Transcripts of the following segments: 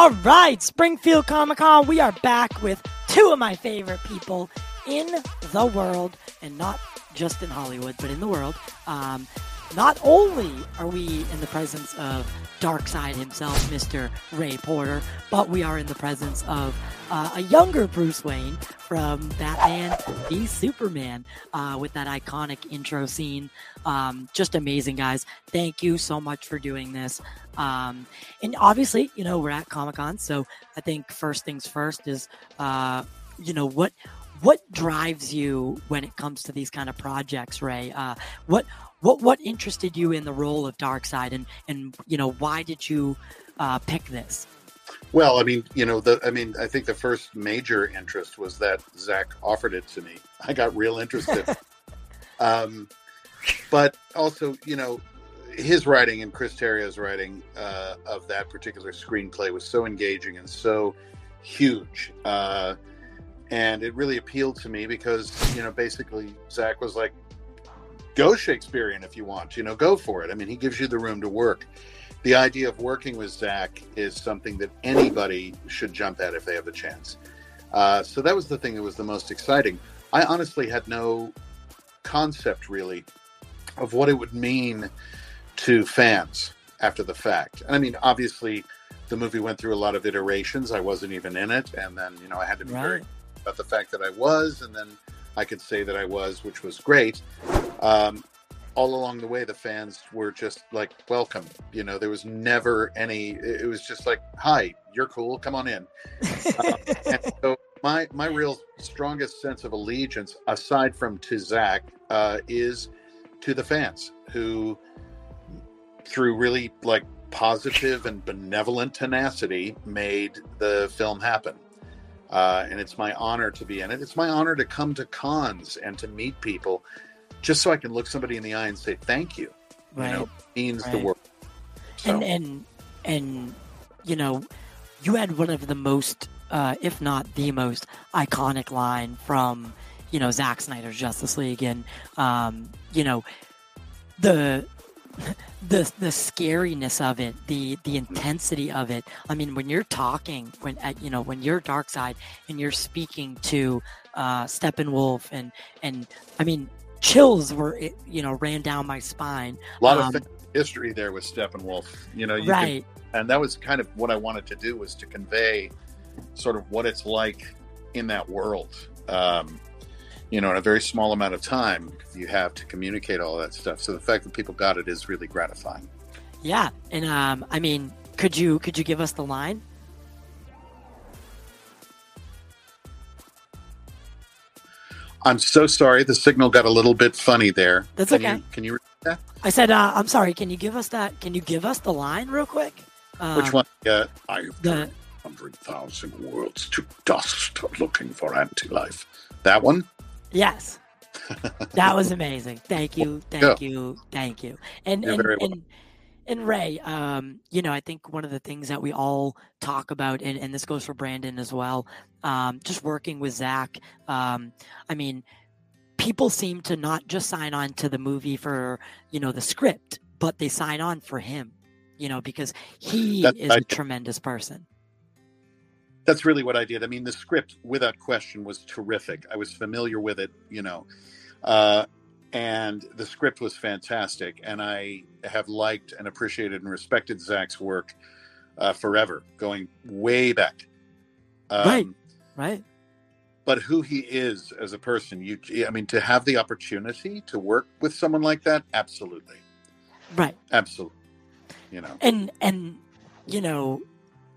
All right, Springfield Comic Con. We are back with two of my favorite people in the world, and not just in Hollywood, but in the world. Um, not only are we in the presence of Darkseid himself, Mr. Ray Porter, but we are in the presence of uh, a younger Bruce Wayne from Batman v Superman uh, with that iconic intro scene. Um, just amazing, guys. Thank you so much for doing this. Um, and obviously, you know, we're at Comic Con, so I think first things first is, uh, you know, what what drives you when it comes to these kind of projects, Ray? Uh, what what what interested you in the role of Darkseid, and and you know why did you uh, pick this? Well, I mean, you know, the I mean, I think the first major interest was that Zach offered it to me. I got real interested. um, but also, you know, his writing and Chris Terrio's writing uh, of that particular screenplay was so engaging and so huge. Uh, and it really appealed to me because, you know, basically Zach was like, go Shakespearean if you want, you know, go for it. I mean, he gives you the room to work. The idea of working with Zach is something that anybody should jump at if they have the chance. Uh, so that was the thing that was the most exciting. I honestly had no concept really of what it would mean to fans after the fact. And I mean, obviously, the movie went through a lot of iterations. I wasn't even in it, and then you know I had to be right. very about the fact that I was, and then I could say that I was, which was great. Um, all along the way, the fans were just like welcome. You know, there was never any. It was just like, "Hi, you're cool. Come on in." and so my my real strongest sense of allegiance, aside from to Zach, uh, is to the fans who, through really like positive and benevolent tenacity, made the film happen. Uh, and it's my honor to be in it. It's my honor to come to cons and to meet people, just so I can look somebody in the eye and say thank you. Right. You know, means right. the world. So. And and and you know, you had one of the most, uh, if not the most, iconic line from you know Zack Snyder's Justice League, and um, you know the the the scariness of it, the the intensity of it. I mean, when you're talking, when at you know when you're Darkseid and you're speaking to uh, Steppenwolf, and and I mean, chills were you know ran down my spine. A lot um, of history there with Steppenwolf. You know, you right? Can, and that was kind of what I wanted to do was to convey sort of what it's like in that world. Um, you know, in a very small amount of time you have to communicate all that stuff. So the fact that people got it is really gratifying. Yeah, and um, I mean, could you could you give us the line? I'm so sorry. The signal got a little bit funny there. That's can okay. You, can you repeat that? I said, uh, I'm sorry. Can you give us that? Can you give us the line real quick? Uh, Which one? Yeah, I've the hundred thousand worlds to dust looking for anti-life. That one? Yes. that was amazing. Thank you. Thank yeah. you. Thank you. And You're and, and and Ray, um, you know, I think one of the things that we all talk about, and, and this goes for Brandon as well, um, just working with Zach. Um, I mean, people seem to not just sign on to the movie for, you know, the script, but they sign on for him, you know, because he That's, is a tremendous person that's really what I did. I mean, the script, without question, was terrific. I was familiar with it, you know, uh, and the script was fantastic. And I have liked and appreciated and respected Zach's work uh, forever, going way back. Um, right, right. But who he is as a person, you, I mean, to have the opportunity to work with someone like that, absolutely, right, absolutely. You know, and and you know,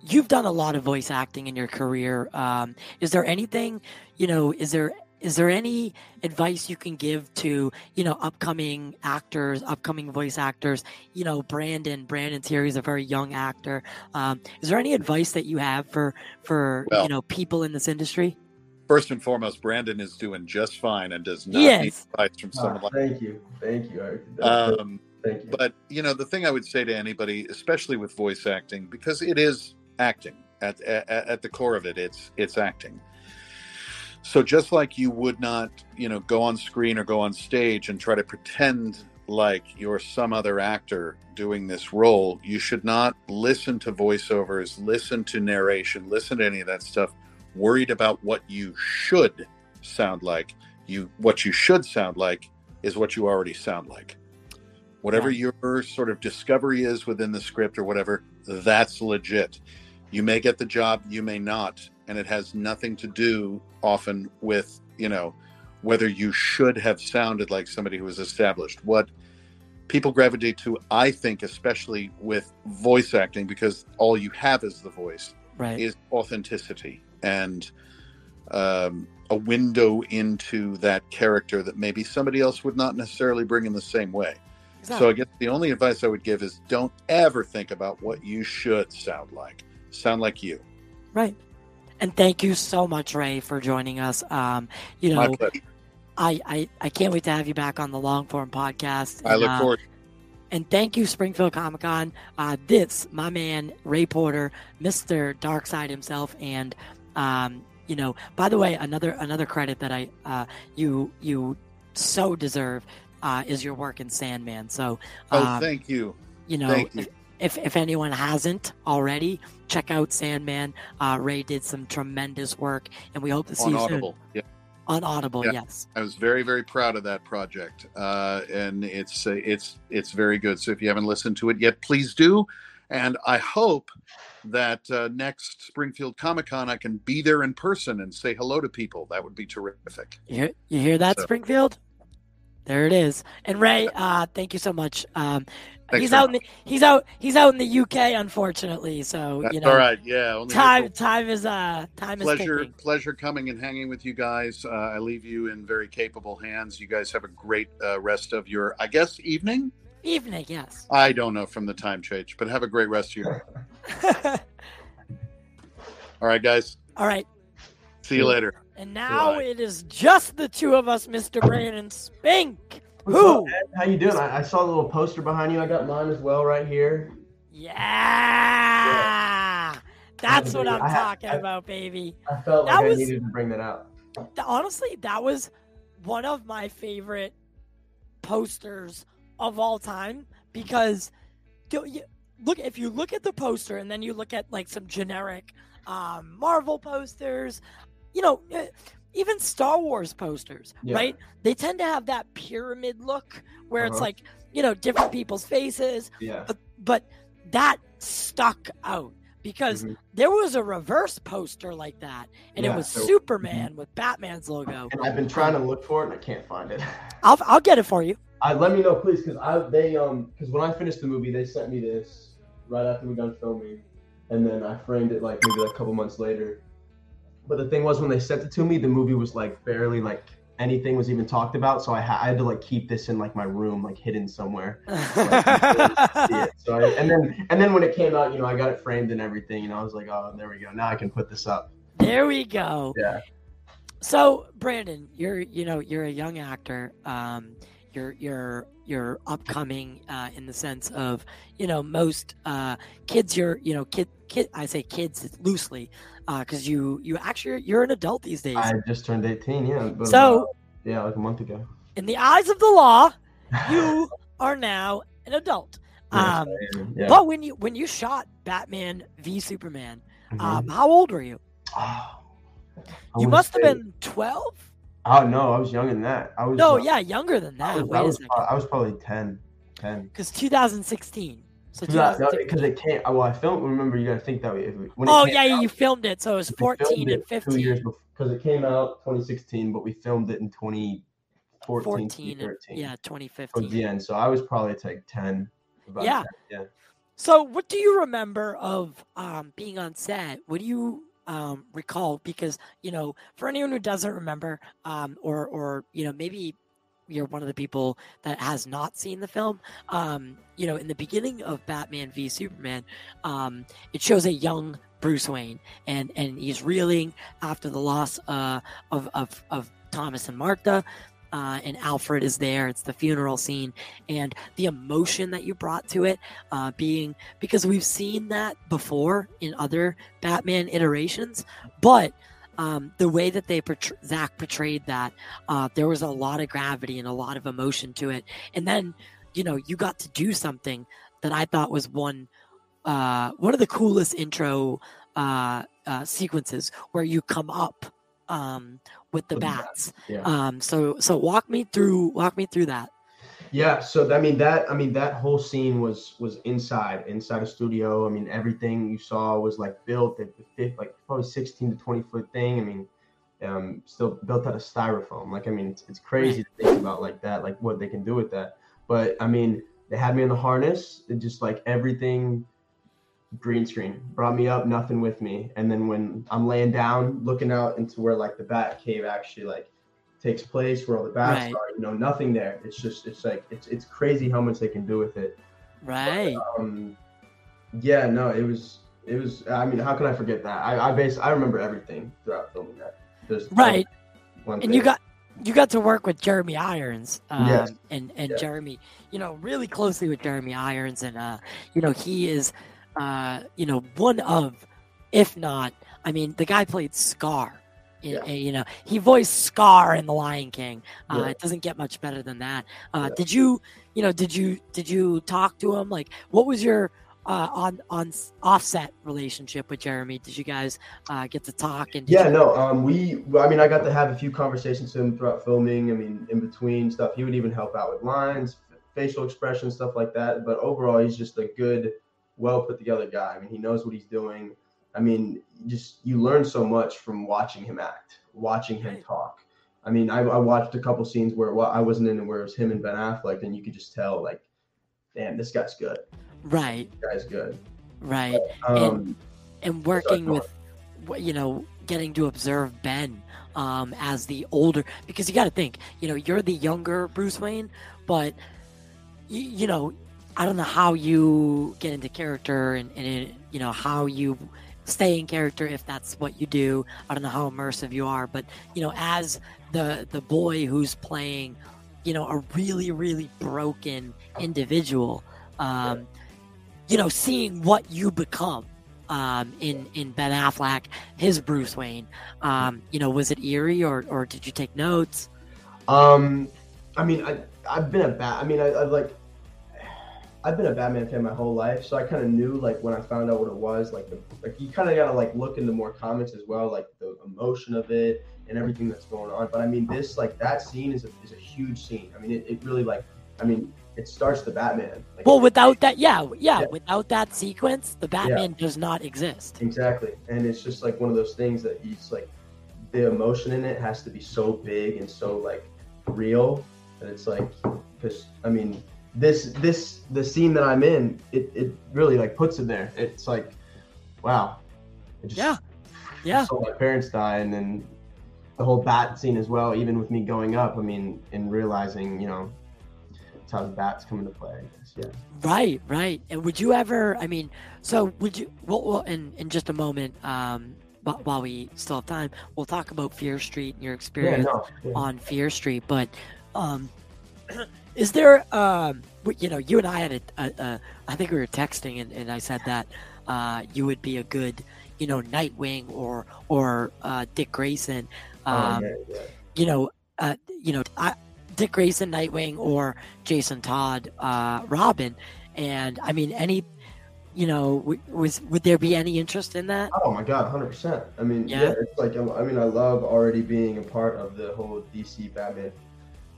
you've done a lot of voice acting in your career. Um, is there anything, you know, is there is there any advice you can give to you know upcoming actors upcoming voice actors? You know brandon brandon's here he's a very young actor. Um, is there any advice that you have for for well, you know people in this industry? First and foremost brandon is doing just fine and does not yes. need advice from someone oh, like thank you. Thank you. Um, thank you. but you know the thing i would say to anybody especially with voice acting because it is acting at, at, at the core of it it's it's acting so just like you would not you know go on screen or go on stage and try to pretend like you're some other actor doing this role, you should not listen to voiceovers, listen to narration, listen to any of that stuff, worried about what you should sound like. You what you should sound like is what you already sound like. Whatever Yeah. your sort of discovery is within the script or whatever, that's legit. You may get the job, you may not, and it has nothing to do often with, you know, whether you should have sounded like somebody who was established. What people gravitate to, I think, especially with voice acting, because all you have is the voice, Right. is authenticity and um, a window into that character that maybe somebody else would not necessarily bring in the same way. So I guess the only advice I would give is don't ever think about what you should sound like. Sound like you. Right. And thank you so much, Ray, for joining us. Um, you My know, pleasure. I, I, I can't wait to have you back on the long form podcast. I And, look uh, forward. And thank you, Springfield Comic Con. Uh, this, my man, Ray Porter, Mr. Darkseid himself, and um, you know, by the way, another another credit that I uh, you you so deserve uh, is your work in Sandman. So, Oh, um, thank you. you know, Thank you. if, if if anyone hasn't already, check out Sandman. Uh, Ray did some tremendous work, and we hope to see On you soon Yeah. on Audible. Yeah. Yes. I was very, very proud of that project, uh, and it's uh, it's it's very good. So if you haven't listened to it yet, please do. And I hope that uh, next Springfield Comic Con, I can be there in person and say hello to people. That would be terrific. You hear, you hear that, So- Springfield? There it is. And Ray, uh, thank you so much. Um, Thanks he's out in the, he's out he's out in the UK, unfortunately. So That's you know, all right. Yeah. Time April. time is uh time is pleasure pleasure coming and hanging with you guys uh, i leave you in very capable hands you guys have a great uh, rest of your i guess evening Evening, yes. i don't know from the time change but have a great rest of your all right guys All right. see you later And now it is just the two of us, Mr. Brandon Spink. Who? up? How you doing? I, I saw the little poster behind you. I got mine as well right here. Yeah. That's what I'm I- talking I- about, baby. I felt That like was- I needed to bring that out. Honestly, that was one of my favorite posters of all time because look if you look at the poster and then you look at like some generic um, Marvel posters, you know, eh, even Star Wars posters, Yeah. right? They tend to have that pyramid look where it's Uh-huh. like you know different people's faces, Yeah. but but that stuck out because Mhm. there was a reverse poster like that and it was so- mm-hmm. superman with batman's logo And I've been trying to look for it and I can't find it. i'll, I'll get it for you I let me know, please, because I they um because when I finished the movie, they sent me this right after we done filming, and then I framed it like maybe like a couple months later. But the thing was, when they sent it to me, the movie was like barely like anything was even talked about, so I, ha- I had to like keep this in like my room, like hidden somewhere. see it. So I, and then and then when it came out, you know, I got it framed and everything, and I was like, oh, there we go. Now I can put this up. there we go Yeah. so brandon you're you know you're a young actor um you're you're you're upcoming uh, in the sense of you know most uh, kids you're you know kid kid I say kids loosely because you you actually you're an adult these days. I just turned 18. Yeah. But So- yeah, like a month ago. In the eyes of the law, you are now an adult. Um, yeah. But when you when you shot Batman v Superman, Mhm. um, how old were you? Oh, You must have been twelve. Oh no, I was younger than that. I was. No, yeah, younger than I that. was, Wait I a was, second, I was probably 10. 10. because 2016. So Because 2016. it can't. Well, I filmed. Remember, you got to think that way. If it, when Oh yeah, out, you filmed it, so it was we filmed 14 and it Two years before, because it came out 2016, but we filmed it in 2014, 14 and 2013. yeah, Towards 2015. the end, so I was probably like 10. About Yeah. 10, yeah. So, what do you remember of um, being on set? What do you um, recall? Because you know, for anyone who doesn't remember, um, or or you know, maybe you're one of the people that has not seen the film. Um, you know, in the beginning of Batman v Superman, um, it shows a young Bruce Wayne, and and he's reeling after the loss uh, of of of Thomas and Martha. Uh, and Alfred is there. It's the funeral scene, and the emotion that you brought to it, uh, being because we've seen that before in other Batman iterations, but um, the way that they portray- Zach portrayed that, uh, there was a lot of gravity and a lot of emotion to it. And then you know, you got to do something that I thought was one uh, one of the coolest intro uh, uh, sequences where you come up um, with the With the bats. yeah. Um, so so walk me through walk me through that. Yeah, so I mean that I mean that whole scene was was inside inside a studio. I mean everything you saw was like built at the fifth, like probably sixteen to twenty foot thing. I mean, um, still built out of styrofoam. Like I mean, it's, it's crazy to think about like that, like what they can do with that. But I mean, they had me in the harness. It just like everything green screen brought me up, nothing with me. And then when I'm laying down, looking out into where like the bat cave actually like takes place, where all the bats Right. are, you know, nothing there. It's just it's like it's it's crazy how much they can do with it. Right. Um, yeah, no, it was it was. I mean, how can I forget that? I I base I remember everything throughout filming that. There's Right. And you got you got to work with Jeremy Irons, um, Yes. and and Yeah. Jeremy, you know, really closely with Jeremy Irons, and uh, you know, he is, uh, you know, one of, if not, I mean, the guy played Scar. In, Yeah. you know, he voiced Scar in The Lion King. Uh, Yeah. It doesn't get much better than that. Uh, Yeah. Did you, you know, did you did you talk to him? Like, what was your uh, on on offset relationship with Jeremy? Did you guys uh, get to talk? And Yeah, you- no. Um, we. I mean, I got to have a few conversations with him throughout filming. I mean, in between stuff, he would even help out with lines, facial expressions, stuff like that. But overall, he's just a good, well put together guy. I mean, he knows what he's doing. I mean, just you learn so much from watching him act, watching him talk. I mean, I, I watched a couple scenes where well, I wasn't in, it, where it was him and Ben Affleck, and you could just tell, like, damn, this guy's good. right, This guy's good. right. Um, and working with you know getting to observe ben um, as the older because you got to think you know you're the younger bruce wayne but you, you know i don't know how you get into character and, and it, you know how you stay in character if that's what you do i don't know how immersive you are but you know as the the boy who's playing you know a really really broken individual um, you know seeing what you become um, in in Ben Affleck, his Bruce Wayne. Um, you know, was it eerie or or did you take notes? Um, I mean, I I've been a bat. I mean, I, I've like, I've been a Batman fan my whole life, so I kind of knew like when I found out what it was, like the like you kind of gotta like look into more comics as well, like the emotion of it and everything that's going on. But I mean, this like that scene is a is a huge scene. I mean, it, it really like, I mean, it starts the Batman. Like, Well, without that, yeah, yeah, Yeah. without that sequence, the Batman does not exist. Exactly, and it's just like one of those things that he's like, the emotion in it has to be so big and so like real that it's like, because I mean, this this the scene that I'm in, it it really like puts it there. It's like, wow, it just, Yeah, yeah. Saw my parents die, and then the whole bat scene as well. Even with me going up, I mean, and realizing, you know, that's how the bats come into play. Yeah. Right, right. And would you ever? I mean, so would you? Well, well in in just a moment, um, while we still have time, we'll talk about Fear Street and your Yeah, experience no, yeah. on Fear Street. But um, is there? Um, you know, you and I had a, a, a I think we were texting, and, and I said that uh, you would be a good, you know, Nightwing or or uh, Dick Grayson. Oh, Um, yeah, yeah. you know, uh, you know, I, Dick Grayson, Nightwing, or Jason Todd, uh, Robin, and I mean, any, you know, w- was would there be any interest in that? Oh my god, hundred percent. I mean, Yeah. yeah. it's like I mean, I love already being a part of the whole DC Batman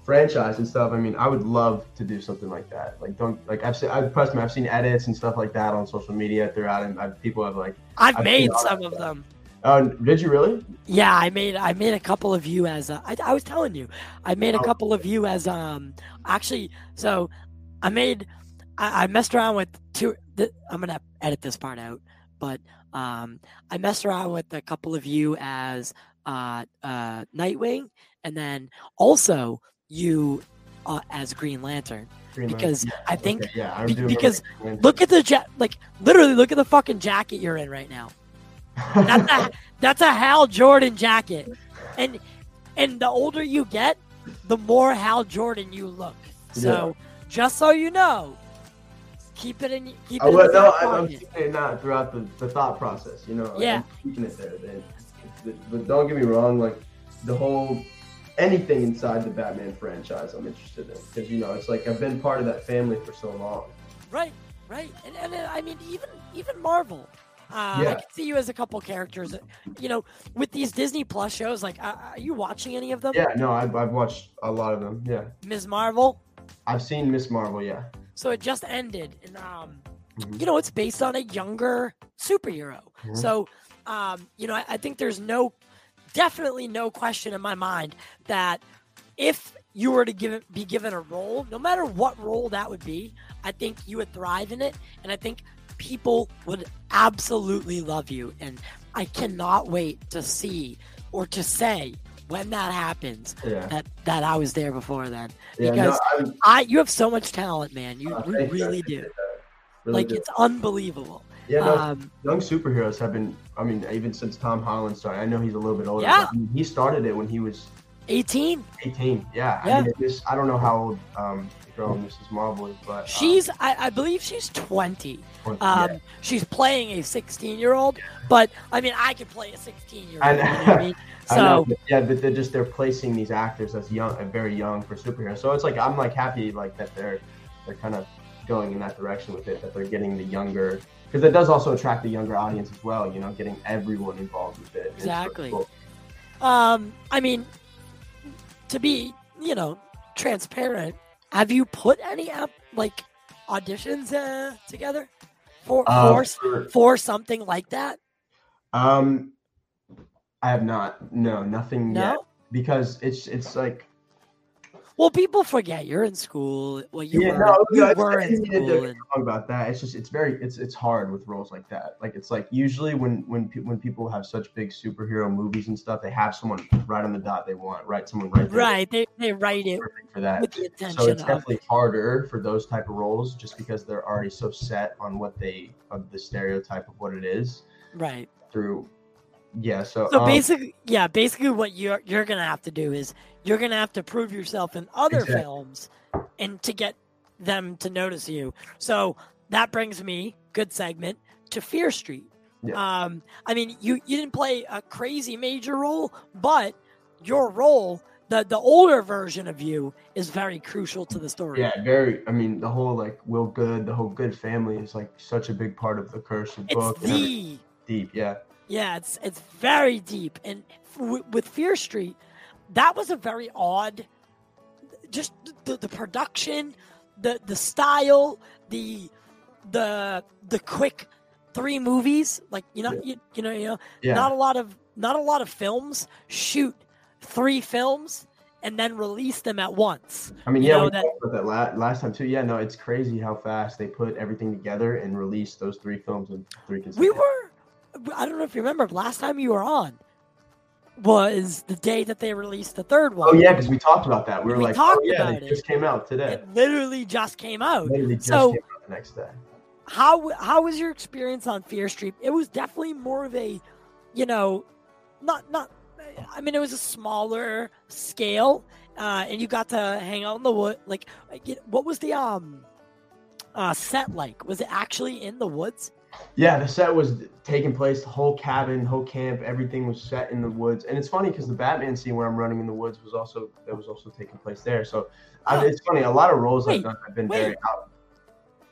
franchise and stuff. I mean, I would love to do something like that. Like, don't like I've seen, I've personally, I've seen edits and stuff like that on social media throughout, and I've, people have like, I've I've made some of them. oh, did you really? Yeah, I made I made a couple of you as uh, I, I was telling you, I made a Oh. couple of you as um actually so I made I, I messed around with two. Th- I'm gonna edit this part out, but um I messed around with a couple of you as uh uh Nightwing, and then also you uh, as Green Lantern Green Lantern. because I think Okay, yeah, I because look at the ja- like literally look at the fucking jacket you're in right now. That's a, that's a Hal Jordan jacket, and and the older you get, the more Hal Jordan you look. So just so you know, keep it in. Keep it I in would, the no, I, I'm pocket. keeping it not throughout the, the thought process, you know. like, Yeah. I'm keeping it there. Then, but don't get me wrong, like the whole anything inside the Batman franchise, I'm interested in because you know it's like I've been part of that family for so long. Right, right, and and uh, I mean even even Marvel. Uh, I Yeah. can see you as a couple characters. You know, with these Disney Plus shows, like, uh, are you watching any of them? Yeah, no, I've, I've watched a lot of them. Yeah, Ms. Marvel. I've seen Miss Marvel. Yeah, So it just ended, and um, Mhm. you know, it's based on a younger superhero. Mhm. So, um, you know, I, I think there's no, definitely no question in my mind that if you were to give be given a role, no matter what role that would be, I think you would thrive in it, and I think people would absolutely love you. And I cannot wait to see or to say when that happens yeah, that that I was there before then. yeah. Because no, I'm, you have so much talent, man. You uh, you, really do. Really like do. it's unbelievable. Yeah, no, Um, young superheroes have been. I mean, even since Tom Holland started, I know he's a little bit older. Yeah. but, I mean, he started it when he was 18. 18. Yeah, Yeah. I mean, I don't know how old um, the girl Mrs. Marvel is, but um, She's, I, I believe she's 20. or- Um, yeah. She's playing a 16 year old, but I mean, I could play a 16 year old. know. You know what I mean? I know, So, but yeah, but they're just they're placing these actors as young, very young for superheroes. So it's like I'm like happy like that they're they're kind of going in that direction with it. That they're getting the younger because it does also attract the younger audience as well. You know, getting everyone involved with it. It's really Exactly. cool. um, I mean, to be, you know, transparent, have you put any app, like auditions uh, together for, Uh, for, for- for something like that? um, I have not. No, nothing No? yet. Because it's it's like Well, people forget you're in school. Well, you yeah, were, no, you no, were in school. And, wrong about that. It's just it's very it's it's hard with roles like that. Like it's like usually when when pe- when people have such big superhero movies and stuff, they have someone right on the dot they want, right? Someone right there right. They, they write it for that. with the attention So it's of definitely harder for those type of roles just because they're already so set on what they of the stereotype of what it is right. through. Yeah. So, So um, basically, yeah, basically what you're you're gonna have to do is you're gonna have to prove yourself in other Exactly. films, and to get them to notice you. So that brings me good segment to Fear Street. Yeah. Um, I mean, you you didn't play a crazy major role, but your role, the the older version of you, is very crucial to the story. yeah, very. I mean, the whole like Will Goode, the whole Goode family is like such a big part of the Curse of it's book. the deep. Yeah. Yeah, it's it's very deep, and f- with Fear Street, that was a very odd. Just the, the production, the the style, the the the quick three movies. Like you know, Yeah. you, you know, you know, Yeah. not a lot of not a lot of films shoot three films and then release them at once. I mean, You yeah, we that- talked about that la- last time too. Yeah, no, it's crazy how fast they put everything together and released those three films in three We were, I don't know if you remember, last time you were on was the day that they released the third one. Oh yeah, because we talked about that. We were We like, talked oh yeah, about it. just came out today. It literally just came out. Literally just So- came out the next day. How how was your experience on Fear Street? It was definitely more of a, you know, not not. I mean, it was a smaller scale, uh, and you got to hang out in the wood. Like, what was the um, uh, set like? Was it actually in the woods? Yeah, the set was taking place. The whole cabin, whole camp, everything was set in the woods. And it's funny because the Batman scene where I'm running in the woods was also that was also taking place there. So I, it's funny. A lot of roles Wait, I've done have been wait. very out.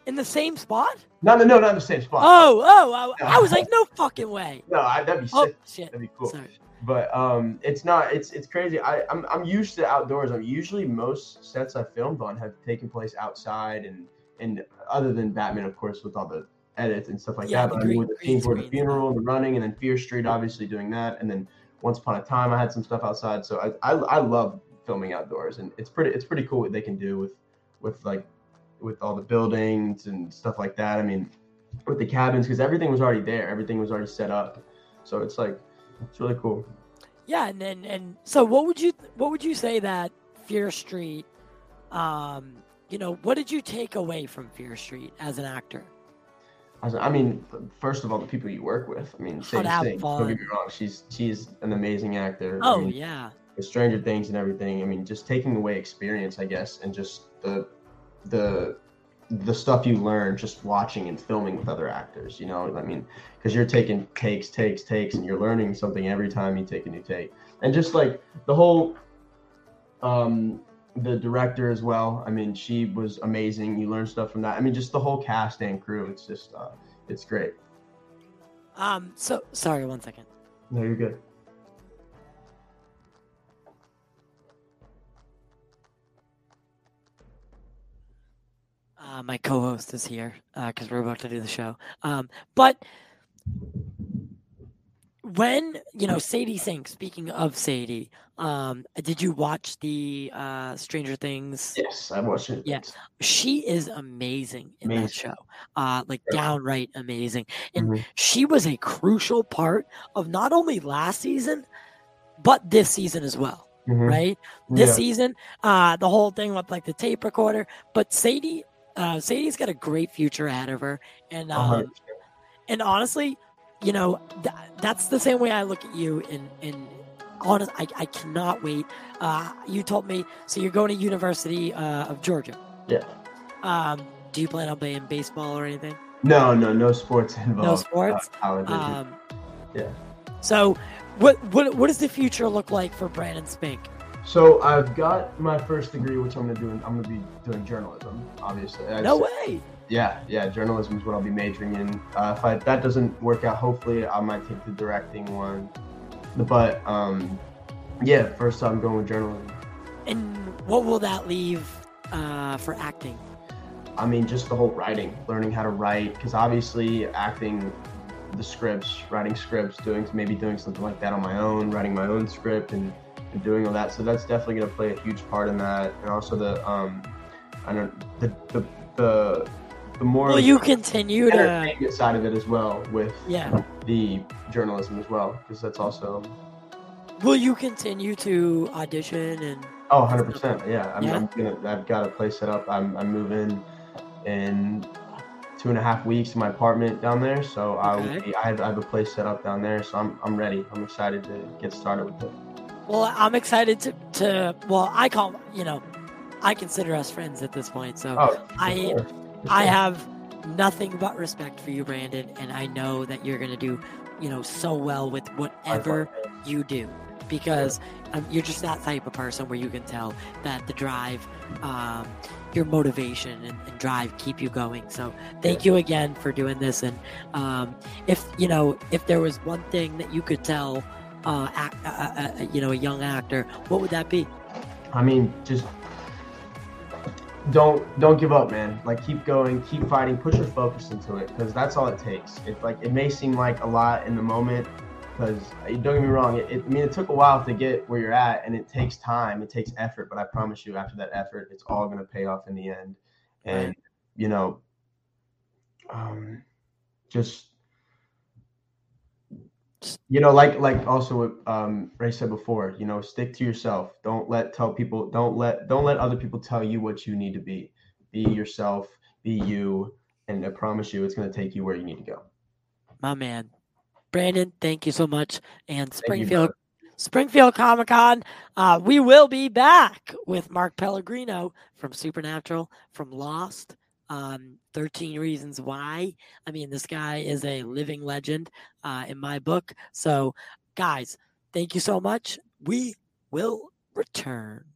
In the same spot? No, no, no, not in the same spot. Oh, oh! I, I was like, no fucking way. No, I, that'd be Oh shit! That'd be cool. Sorry. but um it's not it's it's crazy i i'm, I'm used to outdoors i'm usually most sets i filmed on have taken place outside and and other than batman of course with all the edits and stuff like Yeah, that but i mean with the scene for the funeral and the running and then fear street obviously doing that. And then once upon a time i had some stuff outside. So i i, I love filming outdoors and it's pretty it's pretty cool what they can do with with like with all the buildings and stuff like that. I mean with the cabins because everything was already there. Everything was already set up. So it's like it's really cool. Yeah, and then and so what would you what would you say that Fear Street, um, you know, what did you take away from Fear Street as an actor? I I mean, first of all, the people you work with. I mean, same have thing. Don't get me wrong. She's she's an amazing actor. I Oh mean, yeah, with Stranger Things and everything. I mean, just taking away experience, I guess, and just the the the stuff you learn just watching and filming with other actors. You know, I mean, because you're taking takes, takes, takes, and you're learning something every time you take a new take. And just like the whole Um, the director as well. I mean, she was amazing. You learn stuff from that. I mean, just the whole cast and crew. It's just, uh, it's great. Um. So sorry. One second. No, you're good. Uh, my co-host is here because we're about to do the show. Um, but when you know Sadie Sink. Speaking of Sadie, um, did you watch the uh, Stranger Things? Yes, I watched it. Yes. She is amazing in that show. Uh, like Yeah. downright amazing, and Mhm. she was a crucial part of not only last season, but this season as well. Mhm. Right? This Yeah. season, uh, the whole thing with like the tape recorder. But Sadie, uh, Sadie's got a great future ahead of her, and um, percent. and honestly, you know, th- that's the same way I look at you. In in honest, I, I cannot wait. Uh, you told me so you're going to University uh, of Georgia. Yeah. Um, do you plan on playing baseball or anything? No, no, no sports involved. No sports? Uh. Um, Yeah. So, what what what does the future look like for Brandon Spink? So I've got my first degree, which I'm gonna do. I'm gonna be doing journalism, obviously. No way. Yeah, yeah, journalism is what I'll be majoring in. Uh, if I, that doesn't work out, hopefully I might take the directing one. But um, yeah, first I'm going with journalism. And what will that leave uh, for acting? I mean, just the whole writing, learning how to write, because obviously acting, the scripts, writing scripts, doing maybe doing something like that on my own, writing my own script, and, and doing all that. So that's definitely going to play a huge part in that, and also the um, I don't the the the, the more Will you continue to? side of it as well with Yeah. the journalism as well, because that's also Will you continue to audition and? oh 100 percent yeah. I'm, Yeah? I'm gonna I've got a place set up. I'm I'm moving in two and a half weeks in my apartment down there, so I Okay. be, I have, I have a place set up down there, so I'm I'm ready. I'm excited to get started with it. Well, I'm excited to to. Well, I call you know, I consider us friends at this point. So Oh, I- sure, I have nothing but respect for you, Brandon, and I know that you're gonna do, you know, so well with whatever you do because um, you're just that type of person where you can tell that the drive, um, your motivation and, and drive keep you going. So thank you again for doing this. And um, if you know, if there was one thing that you could tell, uh, act, uh, uh, uh, you know, a young actor, what would that be? I mean, just don't don't give up, man. Like keep going, keep fighting, put your focus into it because that's all it takes. It like it may seem like a lot in the moment because don't get me wrong. It, it, I mean, it took a while to get where you're at, and it takes time, it takes effort. But I promise you, after that effort, it's all gonna pay off in the end. And you know, um, just you know like like also what um ray said before you know stick to yourself don't let tell people don't let don't let other people tell you what you need to be be yourself be you and i promise you it's going to take you where you need to go My man, Brandon. Thank you so much. And Thank you, Springfield. Springfield Comic Con. Uh, we will be back with Mark Pellegrino from Supernatural, from Lost, um, 13 Reasons Why. I mean, this guy is a living legend uh, in my book. So, guys, thank you so much. We will return.